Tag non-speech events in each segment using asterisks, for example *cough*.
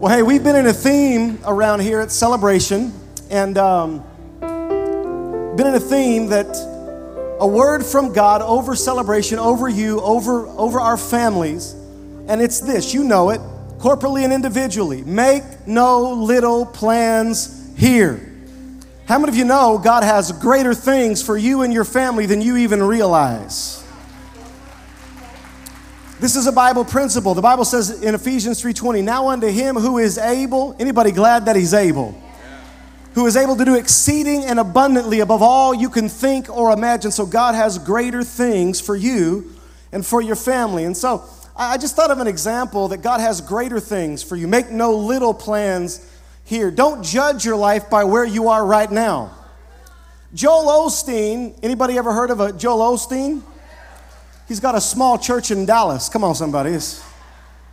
Well, hey, we've been in a theme around here at Celebration, and um, been in a theme that a word from God over celebration, over you, over, over our families, and it's this you know it, corporately and individually. Make no little plans here. How many of you know God has greater things for you and your family than you even realize? This is a Bible principle. The Bible says in Ephesians 3:20, "Now unto him who is able, anybody glad that he's able? Who is able to do exceeding and abundantly above all you can think or imagine. So God has greater things for you and for your family. And so I just thought of an example that God has greater things for you. Make no little plans here. Don't judge your life by where you are right now. Joel Osteen, anybody ever heard of a Joel Osteen? He's got a small church in Dallas. Come on, somebody. It's,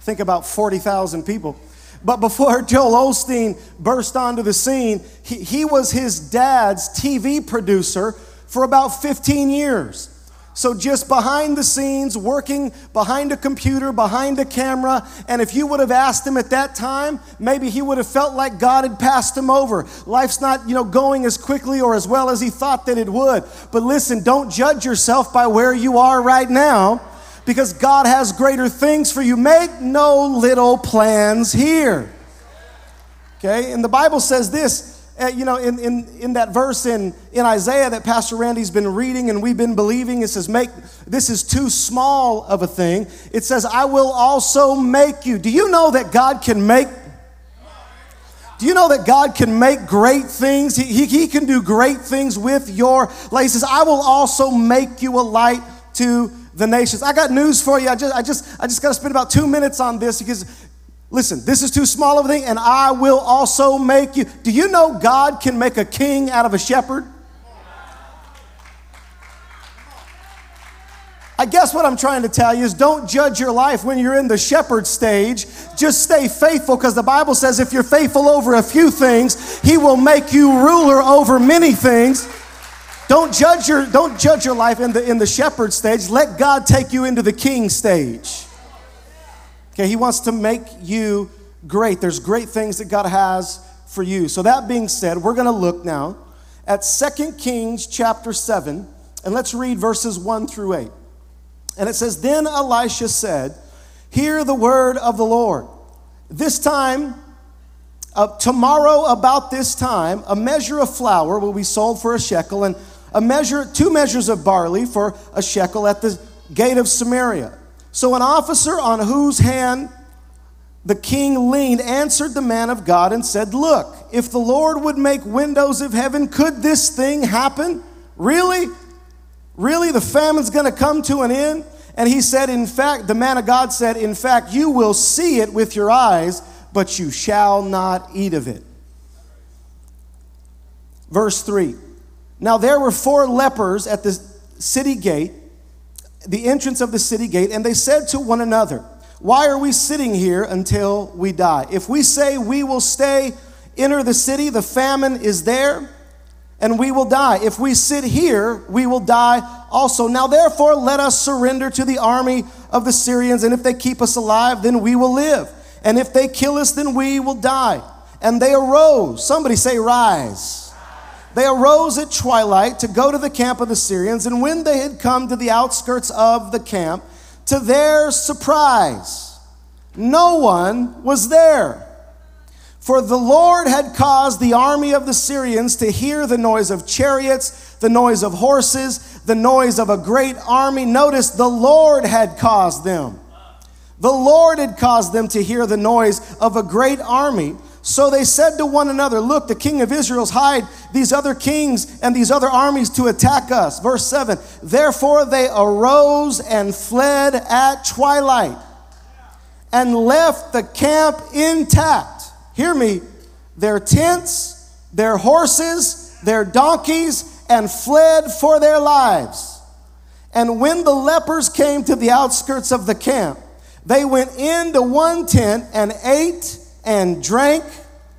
think about 40,000 people. But before *laughs* Joel Osteen burst onto the scene, he, he was his dad's TV producer for about 15 years. So, just behind the scenes, working behind a computer, behind a camera. And if you would have asked him at that time, maybe he would have felt like God had passed him over. Life's not, you know, going as quickly or as well as he thought that it would. But listen, don't judge yourself by where you are right now because God has greater things for you. Make no little plans here. Okay? And the Bible says this uh, you know, in, in, in that verse in, in Isaiah that Pastor Randy's been reading and we've been believing, it says, Make this is too small of a thing. It says, I will also make you. Do you know that God can make? Do you know that God can make great things? He, he, he can do great things with your life. He says, I will also make you a light to the nations. I got news for you. I just, I just, I just got to spend about two minutes on this because Listen, this is too small of a thing, and I will also make you. Do you know God can make a king out of a shepherd? I guess what I'm trying to tell you is don't judge your life when you're in the shepherd stage. Just stay faithful because the Bible says if you're faithful over a few things, he will make you ruler over many things. Don't judge your don't judge your life in the in the shepherd stage. Let God take you into the king stage. Okay, He wants to make you great. There's great things that God has for you. So, that being said, we're going to look now at Second Kings chapter 7, and let's read verses 1 through 8. And it says, Then Elisha said, Hear the word of the Lord. This time, uh, tomorrow about this time, a measure of flour will be sold for a shekel, and a measure, two measures of barley for a shekel at the gate of Samaria. So an officer on whose hand the king leaned answered the man of God and said, Look, if the Lord would make windows of heaven, could this thing happen? Really? Really? The famine's gonna come to an end? And he said, In fact, the man of God said, In fact, you will see it with your eyes, but you shall not eat of it. Verse 3 Now there were four lepers at the city gate the entrance of the city gate, and they said to one another, Why are we sitting here until we die? If we say we will stay, enter the city, the famine is there, and we will die. If we sit here, we will die also. Now, therefore, let us surrender to the army of the Syrians, and if they keep us alive, then we will live. And if they kill us, then we will die. And they arose. Somebody say, Rise they arose at twilight to go to the camp of the Syrians, and when they had come to the outskirts of the camp, to their surprise, no one was there. For the Lord had caused the army of the Syrians to hear the noise of chariots, the noise of horses, the noise of a great army. Notice the Lord had caused them. The Lord had caused them to hear the noise of a great army. So they said to one another, Look, the king of Israel's hide these other kings and these other armies to attack us. Verse 7 Therefore they arose and fled at twilight and left the camp intact. Hear me, their tents, their horses, their donkeys, and fled for their lives. And when the lepers came to the outskirts of the camp, they went into one tent and ate and drank.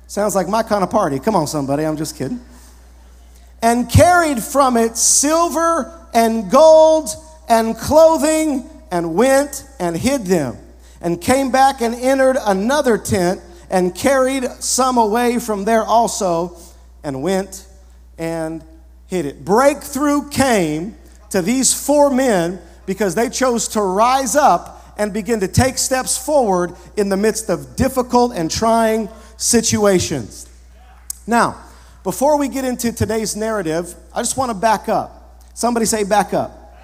Sounds like my kind of party. Come on, somebody, I'm just kidding. And carried from it silver and gold and clothing and went and hid them and came back and entered another tent and carried some away from there also and went and hid it. Breakthrough came to these four men because they chose to rise up and begin to take steps forward in the midst of difficult and trying situations. Now, before we get into today's narrative, I just want to back up. Somebody say, back up.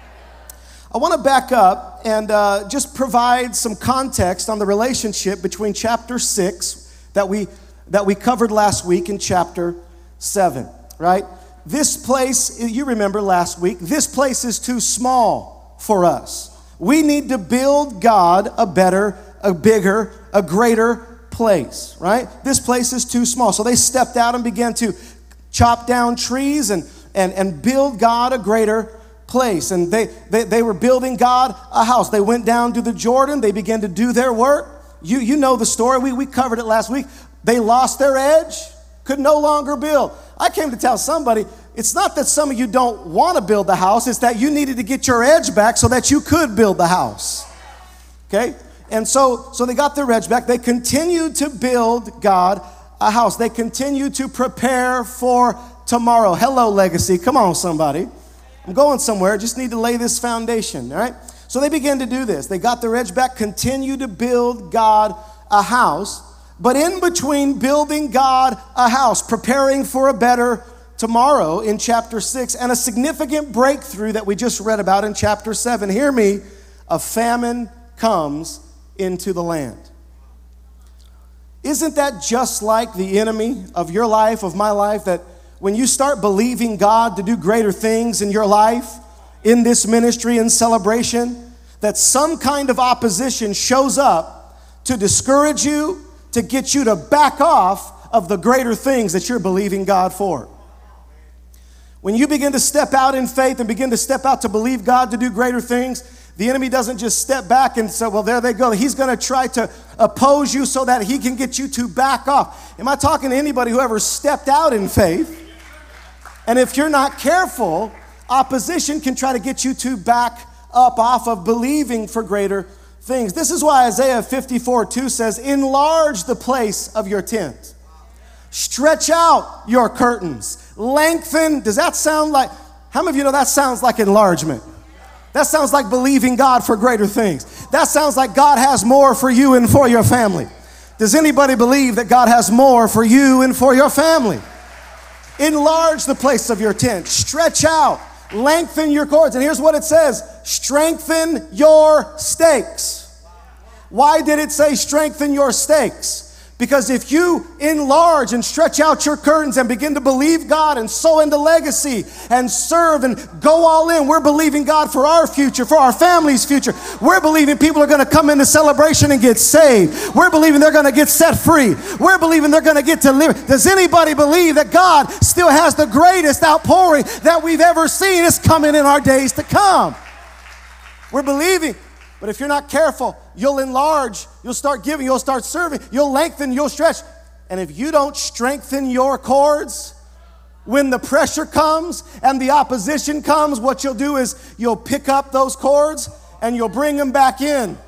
I want to back up and uh, just provide some context on the relationship between chapter 6 that we, that we covered last week in chapter 7, right? This place, you remember last week, this place is too small for us. We need to build God a better, a bigger, a greater place, right? This place is too small. So they stepped out and began to chop down trees and, and, and build God a greater place. And they, they, they were building God a house. They went down to the Jordan, they began to do their work. You, you know the story, we, we covered it last week. They lost their edge, could no longer build. I came to tell somebody it's not that some of you don't want to build the house, it's that you needed to get your edge back so that you could build the house. Okay? And so, so they got their edge back. They continued to build God a house. They continued to prepare for tomorrow. Hello, legacy. Come on, somebody. I'm going somewhere. I Just need to lay this foundation, all right? So they began to do this. They got their edge back, continued to build God a house. But in between building God a house, preparing for a better tomorrow in chapter 6, and a significant breakthrough that we just read about in chapter 7, hear me, a famine comes into the land. Isn't that just like the enemy of your life, of my life, that when you start believing God to do greater things in your life, in this ministry and celebration, that some kind of opposition shows up to discourage you, to get you to back off of the greater things that you're believing God for. When you begin to step out in faith and begin to step out to believe God to do greater things, the enemy doesn't just step back and say, well, there they go. He's going to try to oppose you so that he can get you to back off. Am I talking to anybody who ever stepped out in faith? And if you're not careful, opposition can try to get you to back up off of believing for greater things. This is why Isaiah 54 2 says, Enlarge the place of your tent, stretch out your curtains, lengthen. Does that sound like, how many of you know that sounds like enlargement? That sounds like believing God for greater things. That sounds like God has more for you and for your family. Does anybody believe that God has more for you and for your family? Enlarge the place of your tent, stretch out, lengthen your cords. And here's what it says strengthen your stakes. Why did it say strengthen your stakes? Because if you enlarge and stretch out your curtains and begin to believe God and sow into legacy and serve and go all in, we're believing God for our future, for our family's future. We're believing people are going to come into celebration and get saved. We're believing they're going to get set free. We're believing they're going to get to live. Does anybody believe that God still has the greatest outpouring that we've ever seen is coming in our days to come? We're believing. But if you're not careful, you'll enlarge, you'll start giving, you'll start serving, you'll lengthen, you'll stretch. And if you don't strengthen your cords, when the pressure comes and the opposition comes, what you'll do is you'll pick up those cords and you'll bring them back in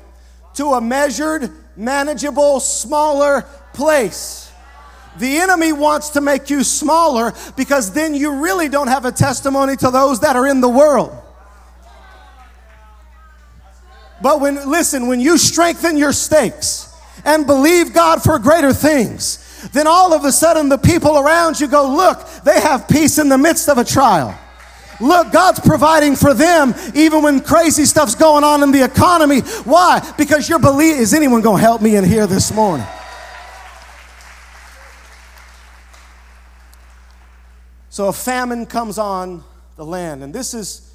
to a measured, manageable, smaller place. The enemy wants to make you smaller because then you really don't have a testimony to those that are in the world. But when, listen, when you strengthen your stakes and believe God for greater things, then all of a sudden the people around you go, look, they have peace in the midst of a trial. Look, God's providing for them even when crazy stuff's going on in the economy. Why? Because you're believing. Is anyone going to help me in here this morning? So a famine comes on the land, and this is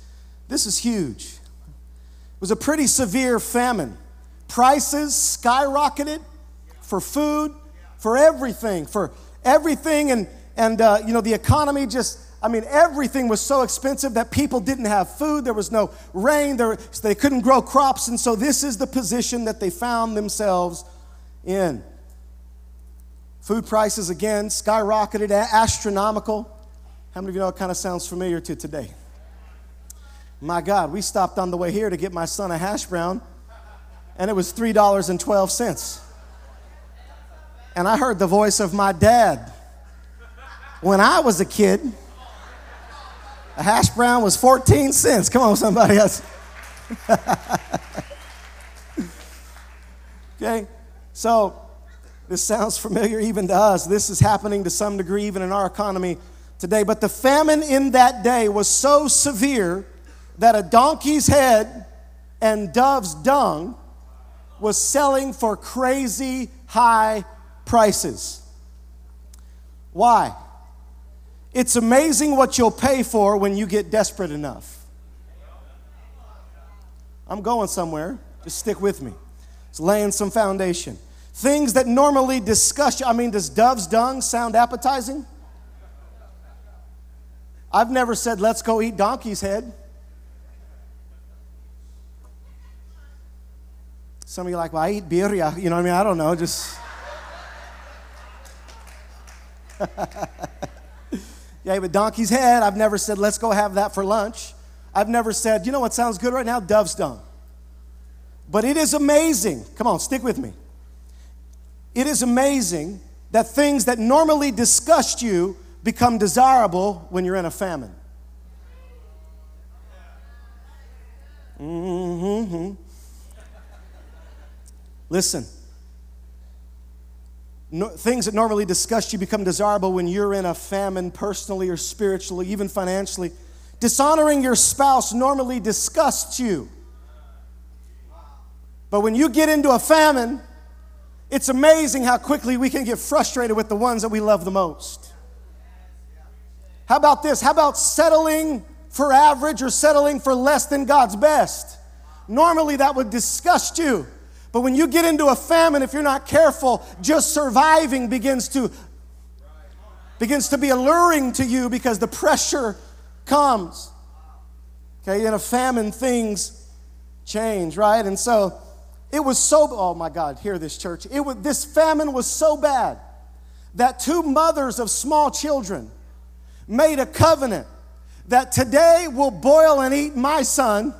this is huge was a pretty severe famine. Prices skyrocketed for food, for everything, for everything. And, and uh, you know, the economy just, I mean, everything was so expensive that people didn't have food. There was no rain. There, so they couldn't grow crops. And so this is the position that they found themselves in. Food prices, again, skyrocketed, astronomical. How many of you know it kind of sounds familiar to today? My God, we stopped on the way here to get my son a hash brown, and it was $3.12. And I heard the voice of my dad. When I was a kid, a hash brown was 14 cents. Come on, somebody else. *laughs* okay, so this sounds familiar even to us. This is happening to some degree even in our economy today. But the famine in that day was so severe that a donkey's head and dove's dung was selling for crazy high prices. Why? It's amazing what you'll pay for when you get desperate enough. I'm going somewhere. Just stick with me. It's laying some foundation. Things that normally disgust you. I mean, does dove's dung sound appetizing? I've never said, let's go eat donkey's head. Some of you are like, well, I eat birria. You know what I mean? I don't know. Just. *laughs* yeah, but donkey's head, I've never said, let's go have that for lunch. I've never said, you know what sounds good right now? Dove's dung. But it is amazing. Come on, stick with me. It is amazing that things that normally disgust you become desirable when you're in a famine. Mm-hmm. Listen, no, things that normally disgust you become desirable when you're in a famine, personally or spiritually, even financially. Dishonoring your spouse normally disgusts you. But when you get into a famine, it's amazing how quickly we can get frustrated with the ones that we love the most. How about this? How about settling for average or settling for less than God's best? Normally that would disgust you. But when you get into a famine, if you're not careful, just surviving begins to begins to be alluring to you because the pressure comes. Okay, in a famine, things change, right? And so it was so, oh my God, hear this church. It was, this famine was so bad that two mothers of small children made a covenant that today we'll boil and eat my son,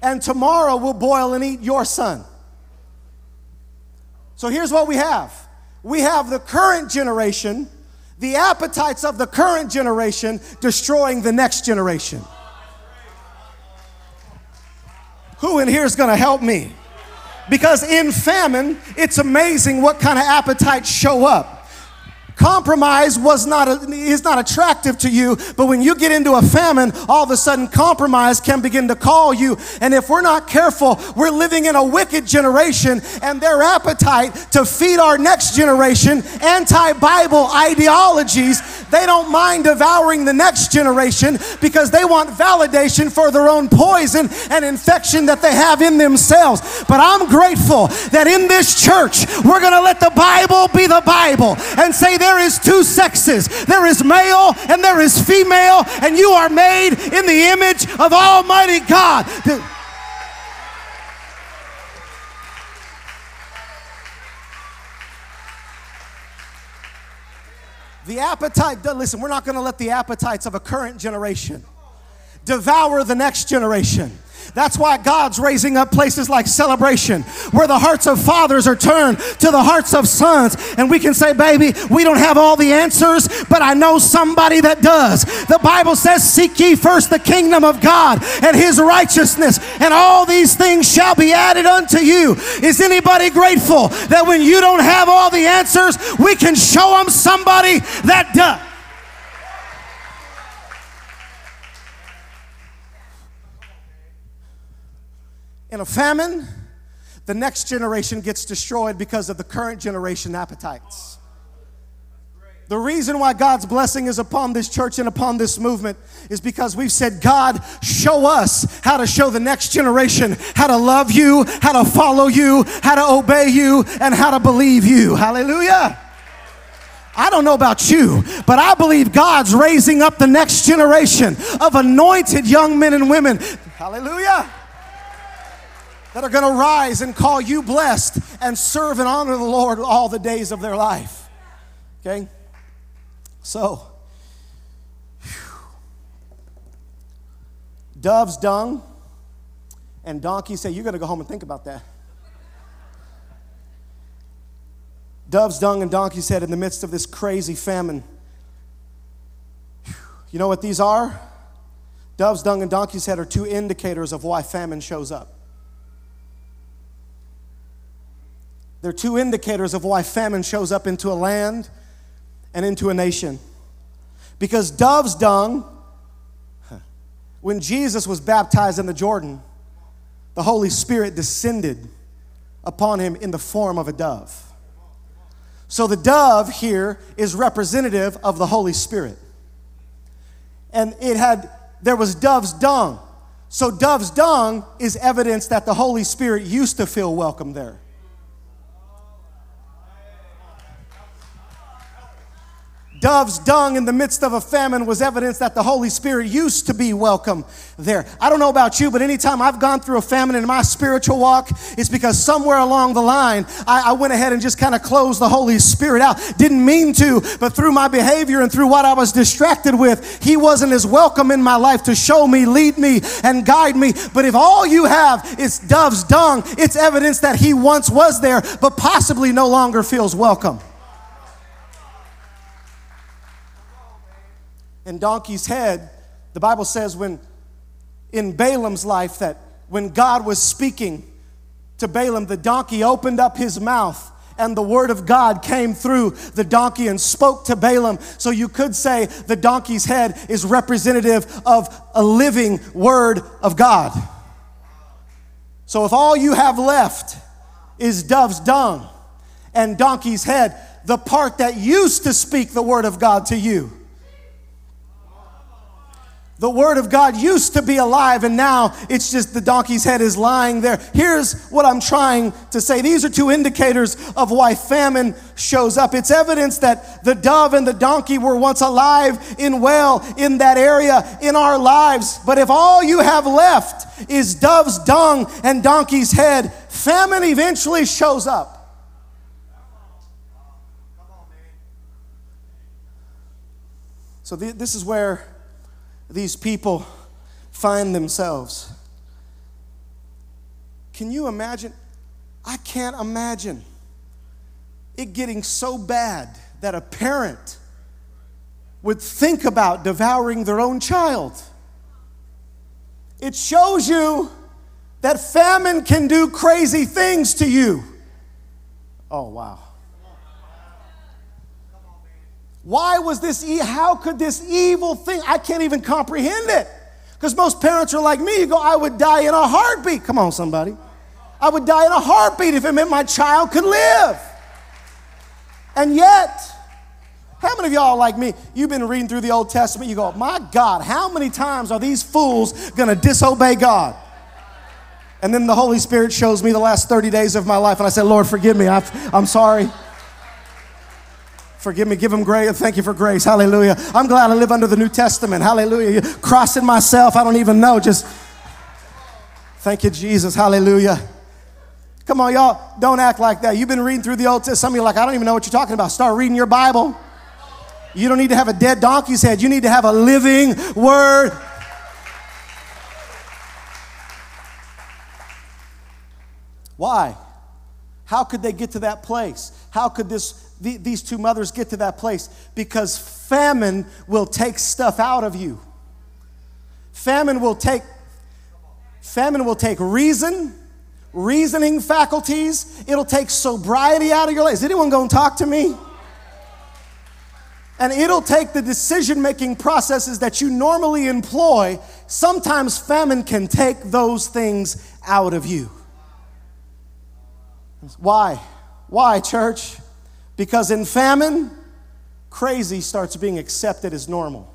and tomorrow we'll boil and eat your son. So here's what we have we have the current generation, the appetites of the current generation destroying the next generation. Who in here is going to help me? Because in famine, it's amazing what kind of appetites show up. Compromise was not a, is not attractive to you, but when you get into a famine, all of a sudden compromise can begin to call you. And if we're not careful, we're living in a wicked generation, and their appetite to feed our next generation anti-Bible ideologies, they don't mind devouring the next generation because they want validation for their own poison and infection that they have in themselves. But I'm grateful that in this church, we're going to let the Bible be the Bible and say there is two sexes there is male and there is female, and you are made in the image of Almighty God. The appetite, listen, we're not going to let the appetites of a current generation devour the next generation. That's why God's raising up places like celebration, where the hearts of fathers are turned to the hearts of sons. And we can say, baby, we don't have all the answers, but I know somebody that does. The Bible says, Seek ye first the kingdom of God and his righteousness, and all these things shall be added unto you. Is anybody grateful that when you don't have all the answers, we can show them somebody that does? In a famine, the next generation gets destroyed because of the current generation appetites. The reason why God's blessing is upon this church and upon this movement is because we've said, God, show us how to show the next generation how to love you, how to follow you, how to obey you, and how to believe you. Hallelujah. I don't know about you, but I believe God's raising up the next generation of anointed young men and women. Hallelujah that are going to rise and call you blessed and serve and honor the Lord all the days of their life. Okay? So, whew. dove's dung and donkey say, You're going to go home and think about that. Dove's dung and donkey's head in the midst of this crazy famine. You know what these are? Dove's dung and donkey's head are two indicators of why famine shows up. They're two indicators of why famine shows up into a land and into a nation. Because dove's dung, when Jesus was baptized in the Jordan, the Holy Spirit descended upon him in the form of a dove. So the dove here is representative of the Holy Spirit. And it had, there was dove's dung. So dove's dung is evidence that the Holy Spirit used to feel welcome there. Dove's dung in the midst of a famine was evidence that the Holy Spirit used to be welcome there. I don't know about you, but anytime I've gone through a famine in my spiritual walk, it's because somewhere along the line, I, I went ahead and just kind of closed the Holy Spirit out. Didn't mean to, but through my behavior and through what I was distracted with, He wasn't as welcome in my life to show me, lead me, and guide me. But if all you have is Dove's dung, it's evidence that He once was there, but possibly no longer feels welcome. And donkey's head, the Bible says when in Balaam's life that when God was speaking to Balaam, the donkey opened up his mouth and the word of God came through the donkey and spoke to Balaam. So you could say the donkey's head is representative of a living word of God. So if all you have left is dove's dung and donkey's head, the part that used to speak the word of God to you, the Word of God used to be alive, and now it's just the donkey's head is lying there. Here's what I'm trying to say these are two indicators of why famine shows up. It's evidence that the dove and the donkey were once alive in well in that area in our lives. But if all you have left is dove's dung and donkey's head, famine eventually shows up. So, this is where these people find themselves. Can you imagine? I can't imagine it getting so bad that a parent would think about devouring their own child. It shows you that famine can do crazy things to you. Oh, wow. Why was this, e- how could this evil thing, I can't even comprehend it. Because most parents are like me, you go, I would die in a heartbeat. Come on, somebody. I would die in a heartbeat if it meant my child could live. And yet, how many of y'all like me? You've been reading through the Old Testament, you go, my God, how many times are these fools gonna disobey God? And then the Holy Spirit shows me the last 30 days of my life, and I said, Lord, forgive me, i am sorry. Forgive me, give him grace. Thank you for grace. Hallelujah. I'm glad I live under the New Testament. Hallelujah. Crossing myself, I don't even know. Just thank you, Jesus. Hallelujah. Come on, y'all, don't act like that. You've been reading through the Old Testament. Some of you are like, I don't even know what you're talking about. Start reading your Bible. You don't need to have a dead donkey's head, you need to have a living word. Why? How could they get to that place? How could this the, these two mothers get to that place because famine will take stuff out of you. Famine will take famine will take reason, reasoning faculties. It'll take sobriety out of your life. Is anyone going to talk to me? And it'll take the decision making processes that you normally employ. Sometimes famine can take those things out of you. Why? Why, church? Because in famine, crazy starts being accepted as normal.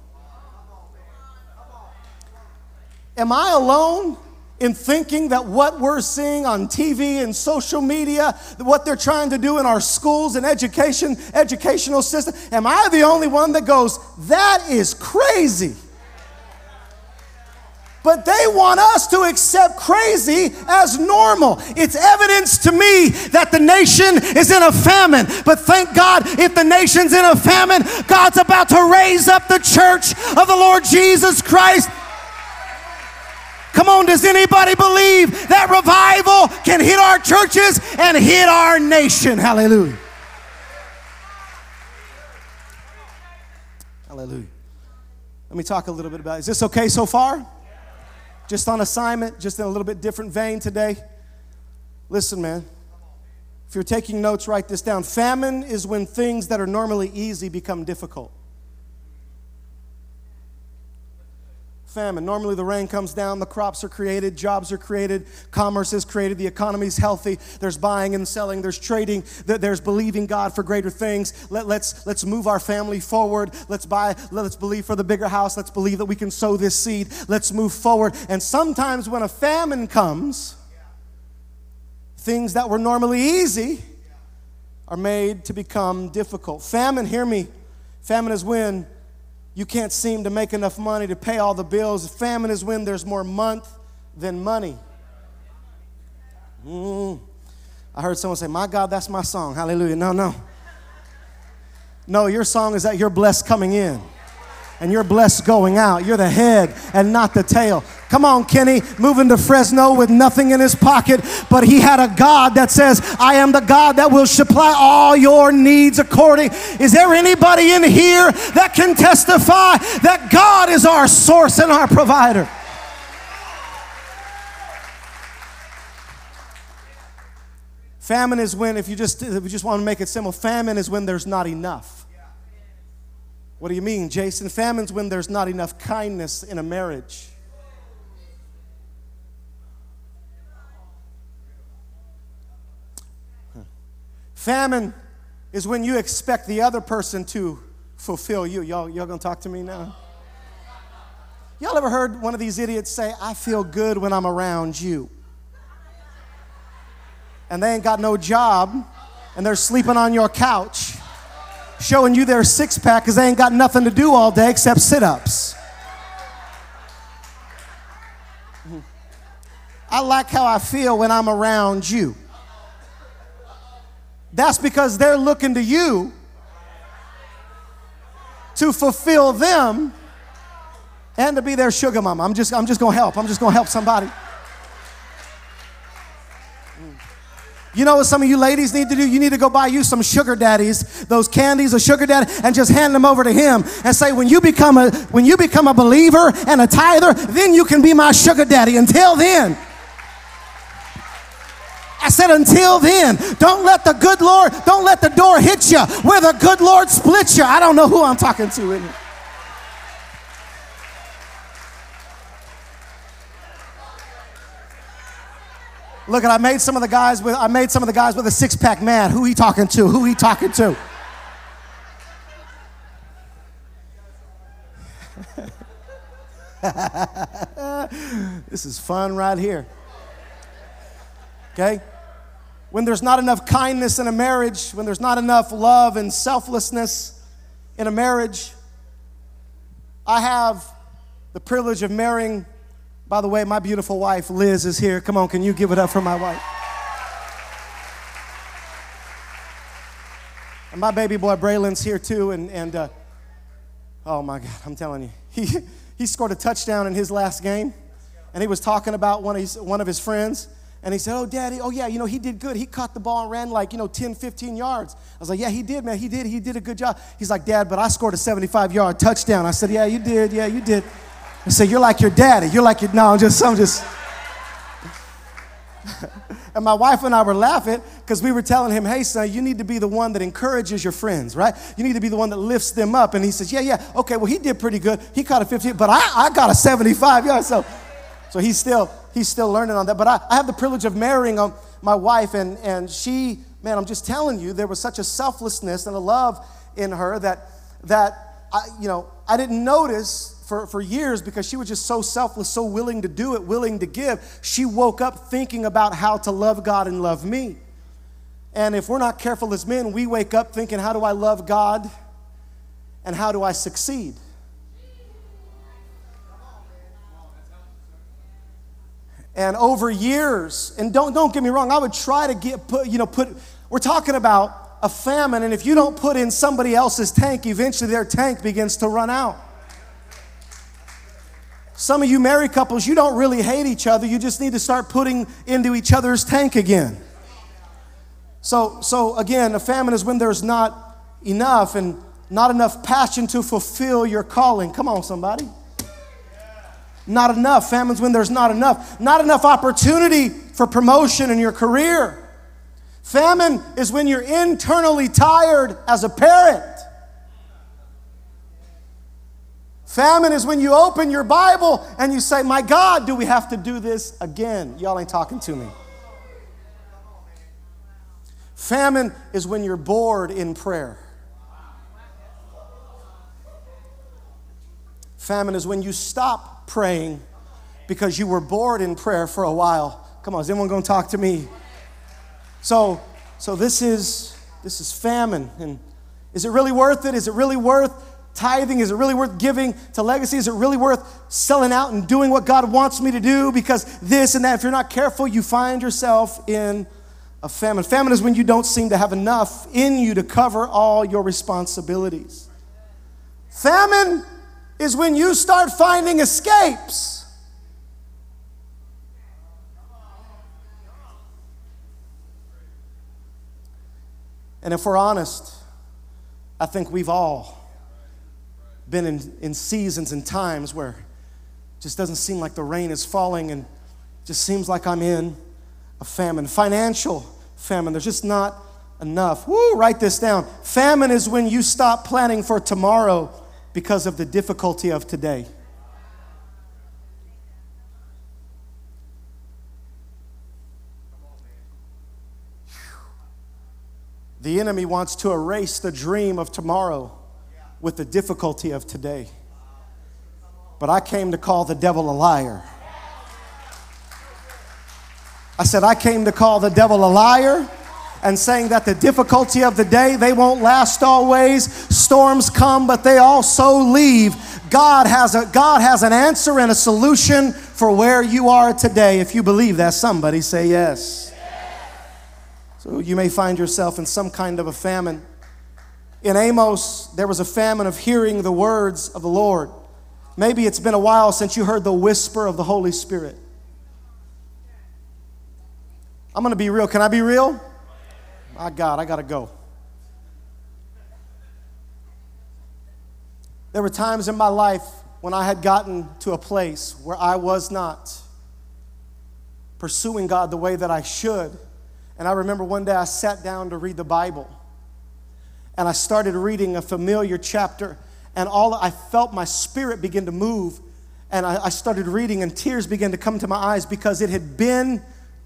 Am I alone in thinking that what we're seeing on TV and social media, what they're trying to do in our schools and education, educational system, am I the only one that goes, that is crazy? But they want us to accept crazy as normal. It's evidence to me that the nation is in a famine. But thank God, if the nation's in a famine, God's about to raise up the church of the Lord Jesus Christ. Come on, does anybody believe that revival can hit our churches and hit our nation? Hallelujah. Hallelujah. Let me talk a little bit about Is this okay so far? Just on assignment, just in a little bit different vein today. Listen, man. If you're taking notes, write this down. Famine is when things that are normally easy become difficult. Famine. Normally, the rain comes down, the crops are created, jobs are created, commerce is created, the economy is healthy. There's buying and selling, there's trading, there's believing God for greater things. Let, let's, let's move our family forward. Let's buy, let's believe for the bigger house. Let's believe that we can sow this seed. Let's move forward. And sometimes when a famine comes, things that were normally easy are made to become difficult. Famine, hear me, famine is when you can't seem to make enough money to pay all the bills. Famine is when there's more month than money. Mm. I heard someone say, My God, that's my song. Hallelujah. No, no. No, your song is that you're blessed coming in and you're blessed going out. You're the head and not the tail. Come on, Kenny, moving to Fresno with nothing in his pocket, but he had a God that says, I am the God that will supply all your needs according. Is there anybody in here that can testify that God is our source and our provider? Famine is when, if you just, if you just want to make it simple, famine is when there's not enough. What do you mean, Jason? Famine's when there's not enough kindness in a marriage. Famine is when you expect the other person to fulfill you. Y'all, y'all gonna talk to me now? Y'all ever heard one of these idiots say, I feel good when I'm around you? And they ain't got no job and they're sleeping on your couch, showing you their six pack because they ain't got nothing to do all day except sit ups. I like how I feel when I'm around you. That's because they're looking to you to fulfill them and to be their sugar mama. I'm just, I'm just gonna help. I'm just gonna help somebody. You know what some of you ladies need to do? You need to go buy you some sugar daddies, those candies of sugar daddy, and just hand them over to him and say, when you become a when you become a believer and a tither, then you can be my sugar daddy. Until then, I said, until then, don't let the good Lord, don't let the door hit you where the good Lord splits you. I don't know who I'm talking to in here. Look, at I made some of the guys with I made some of the guys with a six pack Man, Who he talking to? Who he talking to? *laughs* this is fun right here. Okay? when there's not enough kindness in a marriage, when there's not enough love and selflessness in a marriage, I have the privilege of marrying. By the way, my beautiful wife, Liz, is here. Come on, can you give it up for my wife? And my baby boy, Braylon's here too. And, and uh, oh my God, I'm telling you, he, *laughs* he scored a touchdown in his last game. And he was talking about one of his, one of his friends and he said, Oh, daddy, oh, yeah, you know, he did good. He caught the ball and ran like, you know, 10, 15 yards. I was like, Yeah, he did, man. He did. He did a good job. He's like, Dad, but I scored a 75 yard touchdown. I said, Yeah, you did. Yeah, you did. I said, You're like your daddy. You're like your, no, I'm just, I'm just. *laughs* and my wife and I were laughing because we were telling him, Hey, son, you need to be the one that encourages your friends, right? You need to be the one that lifts them up. And he says, Yeah, yeah, okay, well, he did pretty good. He caught a 15, but I, I got a 75 yard. So, so he's still, he's still learning on that. But I, I have the privilege of marrying um, my wife, and, and she, man, I'm just telling you, there was such a selflessness and a love in her that, that I, you know, I didn't notice for, for years because she was just so selfless, so willing to do it, willing to give. She woke up thinking about how to love God and love me. And if we're not careful as men, we wake up thinking, how do I love God and how do I succeed? and over years and don't don't get me wrong i would try to get put you know put we're talking about a famine and if you don't put in somebody else's tank eventually their tank begins to run out some of you married couples you don't really hate each other you just need to start putting into each other's tank again so so again a famine is when there's not enough and not enough passion to fulfill your calling. Come on, somebody. Not enough. Famines when there's not enough. Not enough opportunity for promotion in your career. Famine is when you're internally tired as a parent. Famine is when you open your Bible and you say, My God, do we have to do this again? Y'all ain't talking to me. Famine is when you're bored in prayer. Famine is when you stop praying because you were bored in prayer for a while. Come on, is anyone going to talk to me? So, so this is this is famine, and is it really worth it? Is it really worth tithing? Is it really worth giving to legacy? Is it really worth selling out and doing what God wants me to do? Because this and that, if you're not careful, you find yourself in a famine. Famine is when you don't seem to have enough in you to cover all your responsibilities. Famine is when you start finding escapes. And if we're honest, I think we've all been in, in seasons and times where it just doesn't seem like the rain is falling and just seems like I'm in a famine. Financial famine, there's just not enough. Woo, write this down. Famine is when you stop planning for tomorrow because of the difficulty of today. The enemy wants to erase the dream of tomorrow with the difficulty of today. But I came to call the devil a liar. I said, I came to call the devil a liar and saying that the difficulty of the day, they won't last always. Storms come, but they also leave. God has, a, God has an answer and a solution for where you are today. If you believe that, somebody say yes. So you may find yourself in some kind of a famine. In Amos, there was a famine of hearing the words of the Lord. Maybe it's been a while since you heard the whisper of the Holy Spirit. I'm going to be real. Can I be real? My God, I got to go. There were times in my life when I had gotten to a place where I was not pursuing God the way that I should. And I remember one day I sat down to read the Bible and I started reading a familiar chapter, and all I felt my spirit begin to move, and I, I started reading, and tears began to come to my eyes because it had been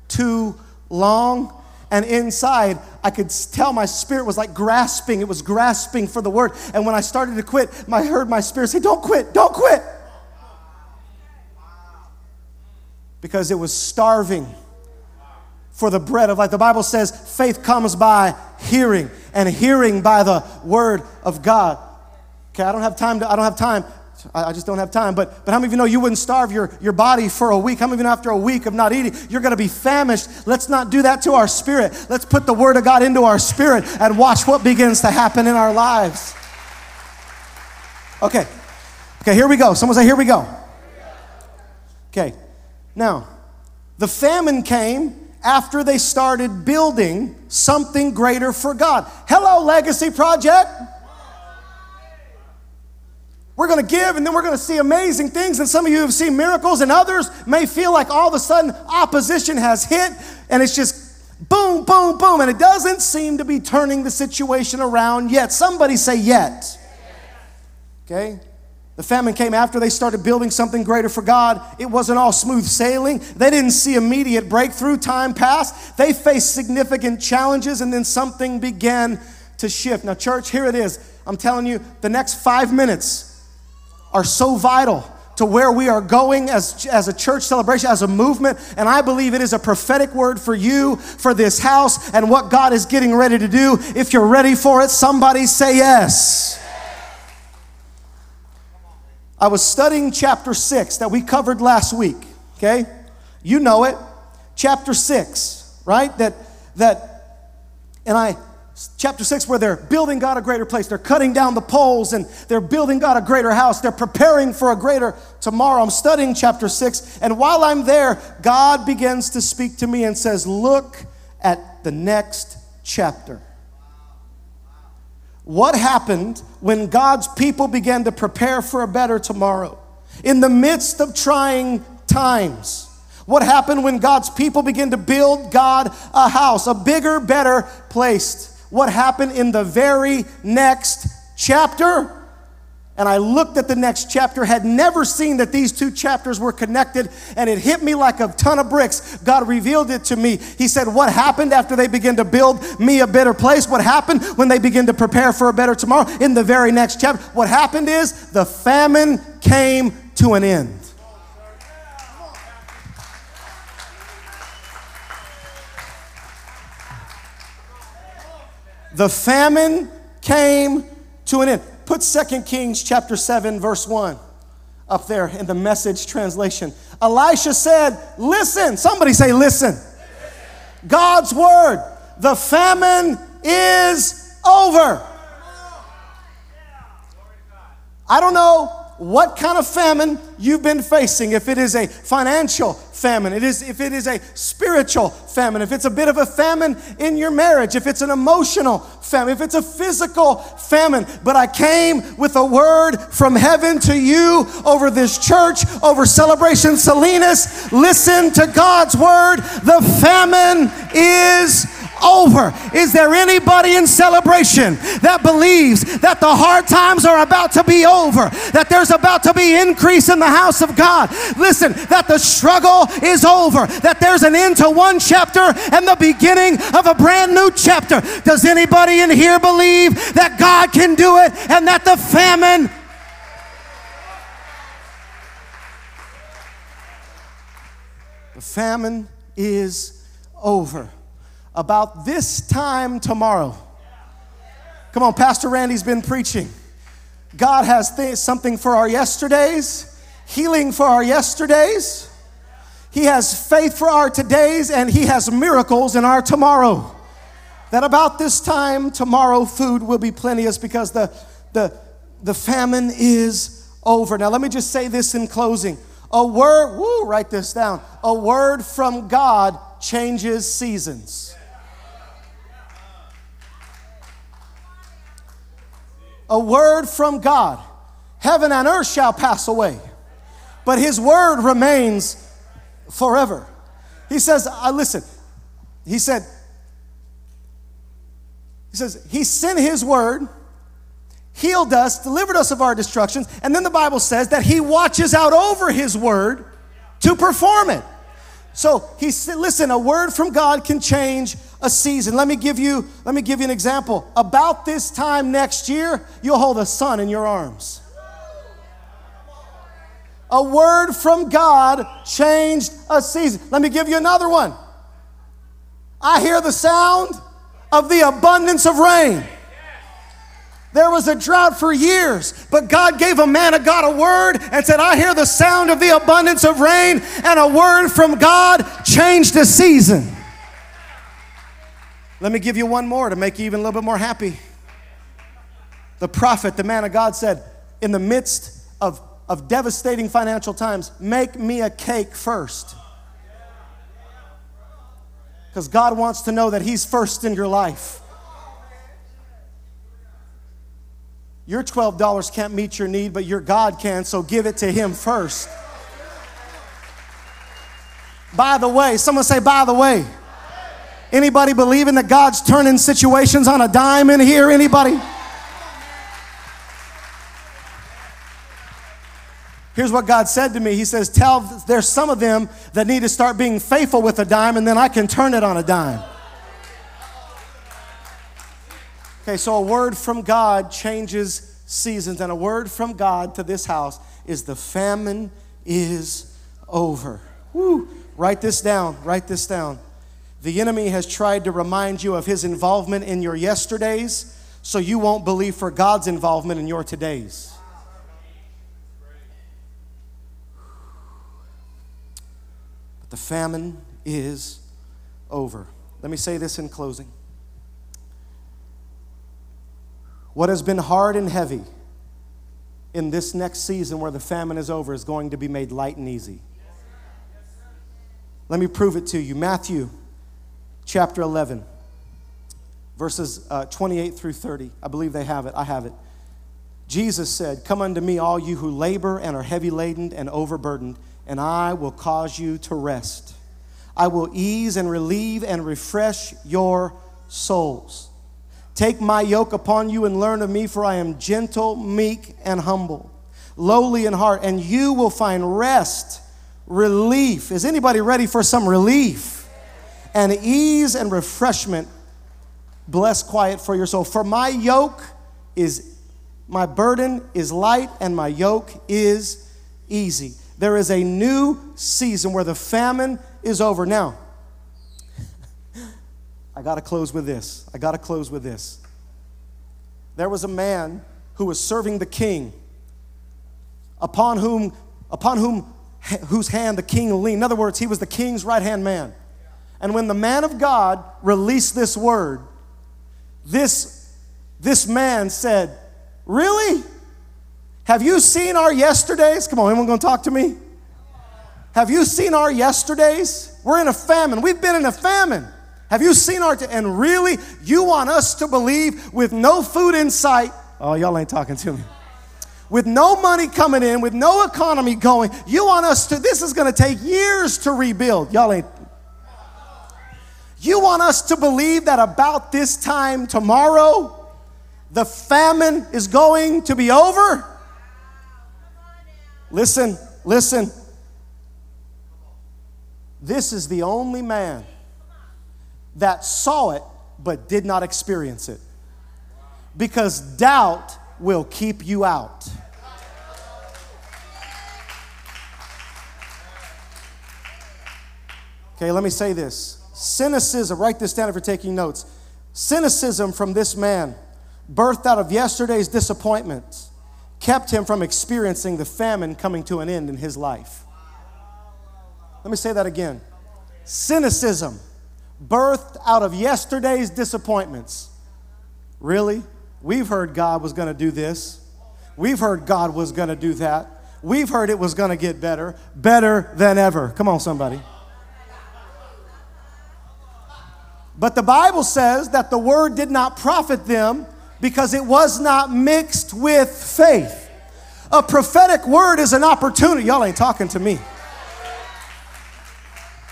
too long. And inside, I could tell my spirit was like grasping. It was grasping for the word. And when I started to quit, I heard my spirit say, Don't quit, don't quit. Because it was starving for the bread of life. The Bible says faith comes by hearing, and hearing by the word of God. Okay, I don't have time to, I don't have time. I, just don't have time. But, but how many of you know you wouldn't starve your, your body for a week? How many of you know after a week of not eating, you're going to be famished? Let's not do that to our spirit. Let's put the word of God into our spirit and watch what begins to happen in our lives. Okay. Okay, here we go. Someone say, Here we go. Okay. Now, the famine came after they started building something greater for God. Hello, Legacy Project. We're going to give and then we're going to see amazing things. And some of you have seen miracles, and others may feel like all of a sudden opposition has hit and it's just boom, boom, boom. And it doesn't seem to be turning the situation around yet. Somebody say, yet. Okay? The famine came after they started building something greater for God. It wasn't all smooth sailing. They didn't see immediate breakthrough. Time passed. They faced significant challenges, and then something began to shift. Now, church, here it is. I'm telling you, the next five minutes are so vital to where we are going as, as a church celebration, as a movement. And I believe it is a prophetic word for you, for this house, and what God is getting ready to do. If you're ready for it, somebody say yes. I was studying chapter 6 that we covered last week, okay? You know it. Chapter 6, right? That that and I chapter 6 where they're building God a greater place. They're cutting down the poles and they're building God a greater house. They're preparing for a greater tomorrow. I'm studying chapter 6 and while I'm there, God begins to speak to me and says, "Look at the next chapter." What happened when God's people began to prepare for a better tomorrow? In the midst of trying times. What happened when God's people began to build God a house, a bigger, better place? What happened in the very next chapter? And I looked at the next chapter, had never seen that these two chapters were connected, and it hit me like a ton of bricks. God revealed it to me. He said, What happened after they began to build me a better place? What happened when they begin to prepare for a better tomorrow? In the very next chapter, what happened is the famine came to an end. The famine came to an end. Put 2 Kings chapter 7 verse 1 up there in the message translation. Elisha said, "Listen, somebody say listen. God's word, the famine is over." I don't know what kind of famine you've been facing. If it is a financial famine, it is if it is a spiritual famine, if it's a bit of a famine in your marriage, if it's an emotional famine, if it's a physical famine. But I came with a word from heaven to you over this church, over Celebration Salinas. Listen to God's word. The famine is over. Is there anybody in celebration that believes that the hard times are about to be over? That there's about to be increase in the house of God? Listen, that the struggle is over. That there's an end to one chapter and the beginning of a brand new chapter. Does anybody in here believe that God can do it and that the famine The famine is over about this time tomorrow. Come on, Pastor Randy's been preaching. God has th- something for our yesterdays, healing for our yesterdays. He has faith for our todays, and He has miracles in our tomorrow. That about this time tomorrow, food will be plenteous because the, the, the famine is over. Now, let me just say this in closing. A word, woo, write this down. A word from God changes seasons. A word from God. Heaven and earth shall pass away, but his word remains forever. He says, I listen, he said, he says, he sent his word, healed us, delivered us of our destructions, and then the Bible says that he watches out over his word to perform it. So he said, listen, a word from God can change a season. Let me give you, let me give you an example. About this time next year, you'll hold a son in your arms. A word from God changed a season. Let me give you another one. I hear the sound of the abundance of rain. There was a drought for years, but God gave a man of God a word and said, I hear the sound of the abundance of rain, and a word from God changed the season. Let me give you one more to make you even a little bit more happy. The prophet, the man of God, said, In the midst of, of devastating financial times, make me a cake first. Because God wants to know that He's first in your life. Your $12 can't meet your need, but your God can, so give it to Him first. By the way, someone say, by the way. Anybody believing that God's turning situations on a dime in here? Anybody? Here's what God said to me. He says, Tell there's some of them that need to start being faithful with a dime, and then I can turn it on a dime. Okay, so a word from God changes seasons, and a word from God to this house is the famine is over. Woo. Write this down, write this down. The enemy has tried to remind you of his involvement in your yesterdays so you won't believe for God's involvement in your todays. But the famine is over. Let me say this in closing. What has been hard and heavy in this next season where the famine is over is going to be made light and easy. Let me prove it to you. Matthew chapter 11. verses uh, 28 through 30. I believe they have it. I have it. Jesus said, Come unto me, all you who labor and are heavy laden and overburdened, and I will cause you to rest. I will ease and relieve and refresh your souls. Take my yoke upon you and learn of me, for I am gentle, meek, and humble, lowly in heart, and you will find rest, relief. Is anybody ready for some relief? And ease and refreshment, bless quiet for your soul. For my yoke is my burden is light and my yoke is easy. There is a new season where the famine is over. Now, I got to close with this. I got to close with this. There was a man who was serving the king, upon whom, upon whom, whose hand the king leaned. In other words, he was the king's right hand man. And when the man of God released this word, this, this man said, Really? Have you seen our yesterdays? Come on, anyone gonna talk to me? Have you seen our yesterdays? We're in a famine. We've been in a famine. Have you seen our, t- and really, you want us to believe with no food in sight? Oh, y'all ain't talking to me. With no money coming in, with no economy going, you want us to, this is gonna take years to rebuild. Y'all ain't, you want us to believe that about this time tomorrow, the famine is going to be over? Listen, listen. This is the only man that saw it but did not experience it. Because doubt will keep you out. Okay, let me say this. Cynicism, write this down if you're taking notes. Cynicism from this man birthed out of yesterday's disappointments, kept him from experiencing the famine coming to an end in his life. Let me say that again. Cynicism, birthed out of yesterday's disappointments. Really? We've heard God was going to do this. We've heard God was going to do that. We've heard it was going to get better, better than ever. Come on, somebody. But the Bible says that the word did not profit them because it was not mixed with faith. A prophetic word is an opportunity. Y'all ain't talking to me.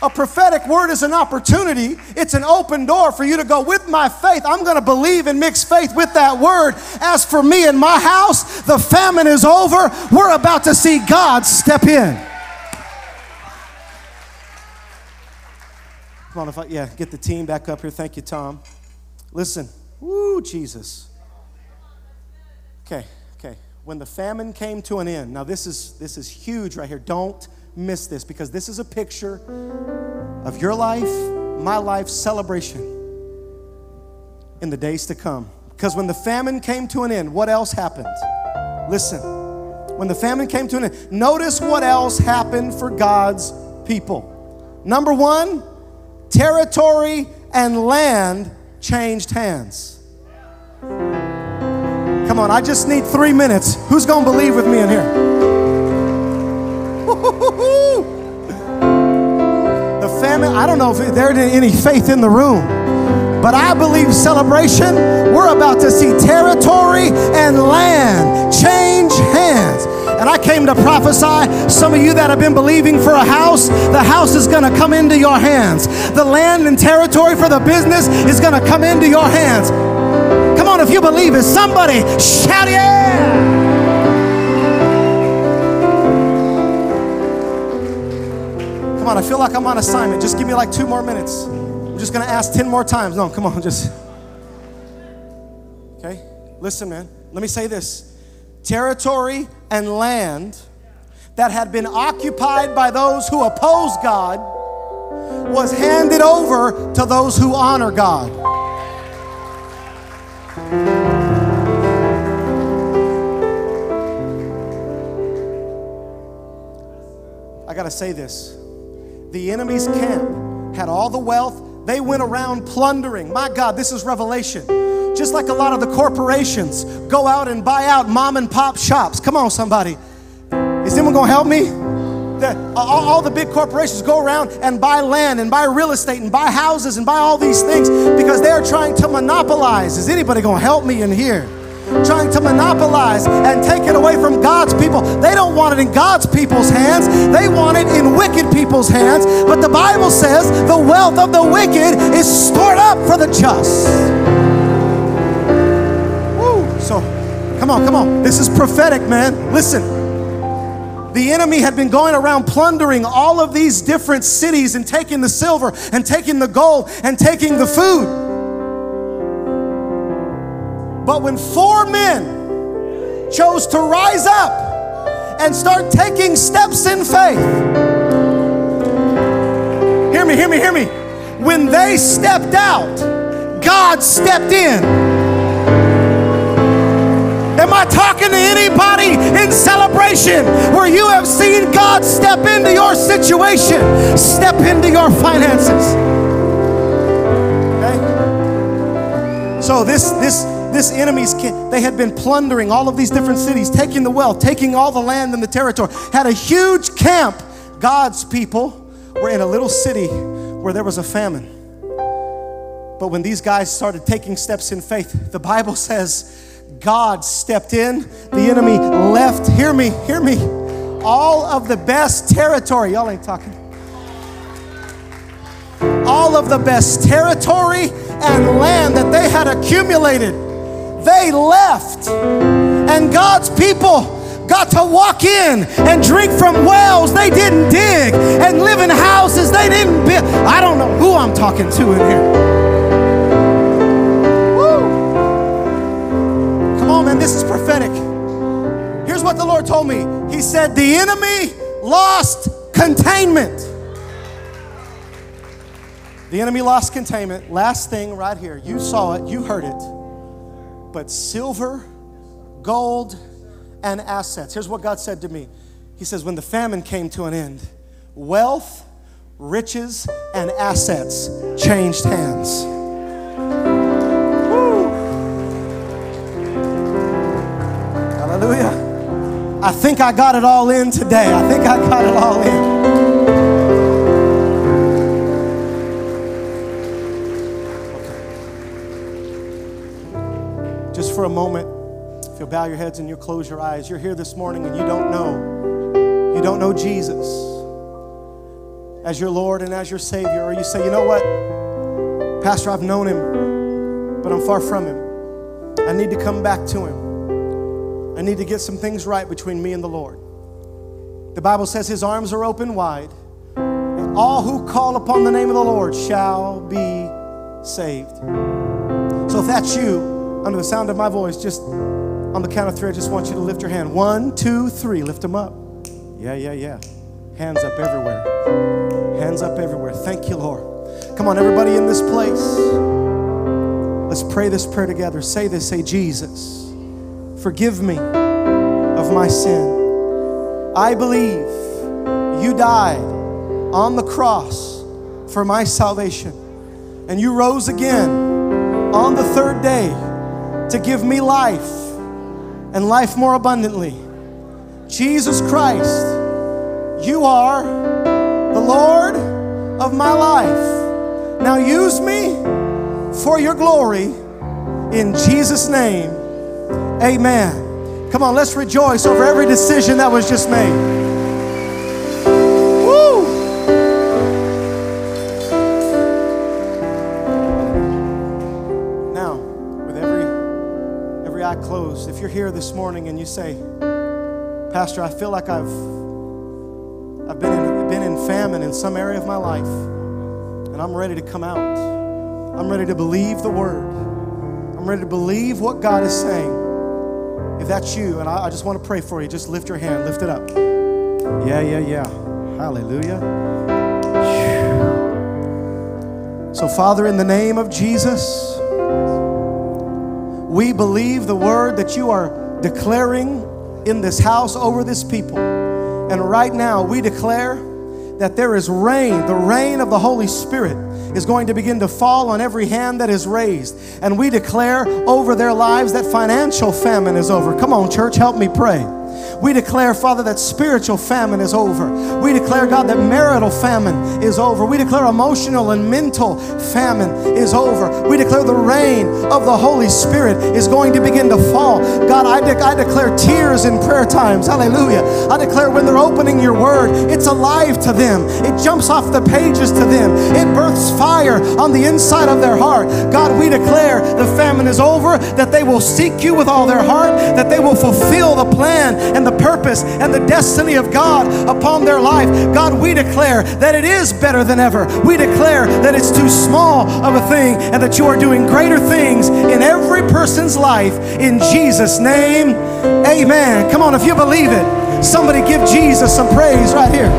A prophetic word is an opportunity. It's an open door for you to go with my faith. I'm going to believe and mix faith with that word. As for me and my house, the famine is over. We're about to see God step in. Come on, if I, yeah, get the team back up here. Thank you, Tom. Listen, woo, Jesus. Okay, okay. When the famine came to an end, now this is this is huge right here. Don't miss this because this is a picture of your life, my life celebration in the days to come. Because when the famine came to an end, what else happened? Listen. When the famine came to an end, notice what else happened for God's people. Number 1, territory and land changed hands. Come on, I just need three minutes. Who's going to believe with me in here? *laughs* The famine, I don't know if there's any faith in the room, but I believe celebration, we're about to see territory and land I came to prophesy some of you that have been believing for a house, the house is going to come into your hands. The land and territory for the business is going to come into your hands. Come on, if you believe it, somebody shout yeah! Come on, I feel like I'm on assignment. Just give me like two more minutes. I'm just going to ask 10 more times. No, come on, just. Okay? Listen, man. Let me say this territory and land that had been occupied by those who oppose God was handed over to those who honor God. I got to say this. The enemy's camp had all the wealth. They went around plundering. My God, this is revelation. Just like a lot of the corporations go out and buy out mom and pop shops. Come on, somebody. Is anyone going to help me? the, all, all the big corporations go around and buy land and buy real estate and buy houses and buy all these things because they're trying to monopolize. Is anybody going to help me in here? trying to monopolize and take it away from God's people. They don't want it in God's people's hands, they want it in wicked people's hands. But the Bible says the wealth of the wicked is stored up for the just. Come on, come on. This is prophetic, man. Listen. The enemy had been going around plundering all of these different cities and taking the silver and taking the gold and taking the food. But when four men chose to rise up and start taking steps in faith, hear me, hear me, hear me. When they stepped out, God stepped in. Am I talking to anybody in celebration where you have seen God step into your situation, step into your finances? Okay? So this this this enemy's they had been plundering all of these different cities, taking the wealth, taking all the land and the territory, had a huge camp. God's people were in a little city where there was a famine. But when these guys started taking steps in faith, the Bible *laughs* says God stepped in, the enemy left. Hear me, hear me. All of the best territory, y'all ain't talking all of the best territory and land that they had accumulated they left. And God's people got to walk in and drink from wells they didn't dig and live in houses they didn't build. I don't know who I'm talking to in here. Man, this is prophetic. Here's what the Lord told me He said, The enemy lost containment. The enemy lost containment. Last thing right here. You saw it, you heard it but silver, gold, and assets. Here's what God said to me He says, When the famine came to an end, wealth, riches, and assets changed hands. I think I got it all in today. I think I got it all in. Just for a moment, if you'll bow your heads and you'll close your eyes, you're here this morning and you don't know, you don't know Jesus as your Lord and as your Savior, or you say, you know what, Pastor, I've known him, but I'm far from him. I need to come back to him. I need to get some things right between me and the Lord. The Bible says his arms are open wide, and all who call upon the name of the Lord shall be saved. So if that's you, under the sound of my voice, just on the count of three, I just want you to lift your hand. One, two, three. Lift them up. Yeah, yeah, yeah. Hands up everywhere. Hands up everywhere. Thank you, Lord. Come on, everybody in this place. Let's pray this prayer together. Say this. Say, Jesus, forgive me of my sin. I believe you died on the cross for my salvation, and you rose again on the third day to give me life and life more abundantly. Jesus Christ, you are the Lord of my life. Now use me for your glory in Jesus' name. Amen. Come on, let's rejoice over every decision that was just made. Woo! Now, with every every eye closed, if you're here this morning and you say, Pastor, I feel like I've, I've been, in, been in famine in some area of my life, and I'm ready to come out. I'm ready to believe the word. I'm ready to believe what God is saying. If that's you, and I, I just want to pray for you, just lift your hand, lift it up. Yeah, yeah, yeah. Hallelujah. So, Father, in the name of Jesus, we believe the word that you are declaring in this house over this people. And right now, we declare that there is rain, the rain of the Holy Spirit is going to begin to fall on every hand that is raised. And we declare over their lives that financial famine is over. Come on, church, help me pray. We declare, Father, that spiritual famine is over. We declare, God, that marital famine is over. We declare emotional and mental famine is over. We declare the rain of the Holy Spirit is going to begin to fall. God, I, de- I declare tears in prayer times. Hallelujah. I declare when they're opening your word, it's alive to them. It jumps off the pages to them. It births fire on the inside of their heart. God, we declare the famine is over, that they will seek you with all their heart, that they will fulfill the plan and the purpose and the destiny of God upon their life. God, we declare that it is better than ever. We declare that it's too small of a thing and that you are doing greater things in every person's life. In Jesus' name, amen. Come on, if you believe it, somebody give Jesus some praise right here.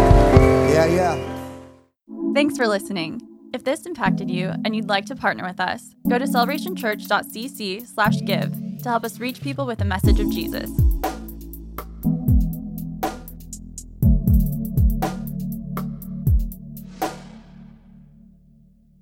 Yeah, yeah. Thanks for listening. If this impacted you and you'd like to partner with us, go to celebrationchurch.cc/give to help us reach people with the message of Jesus.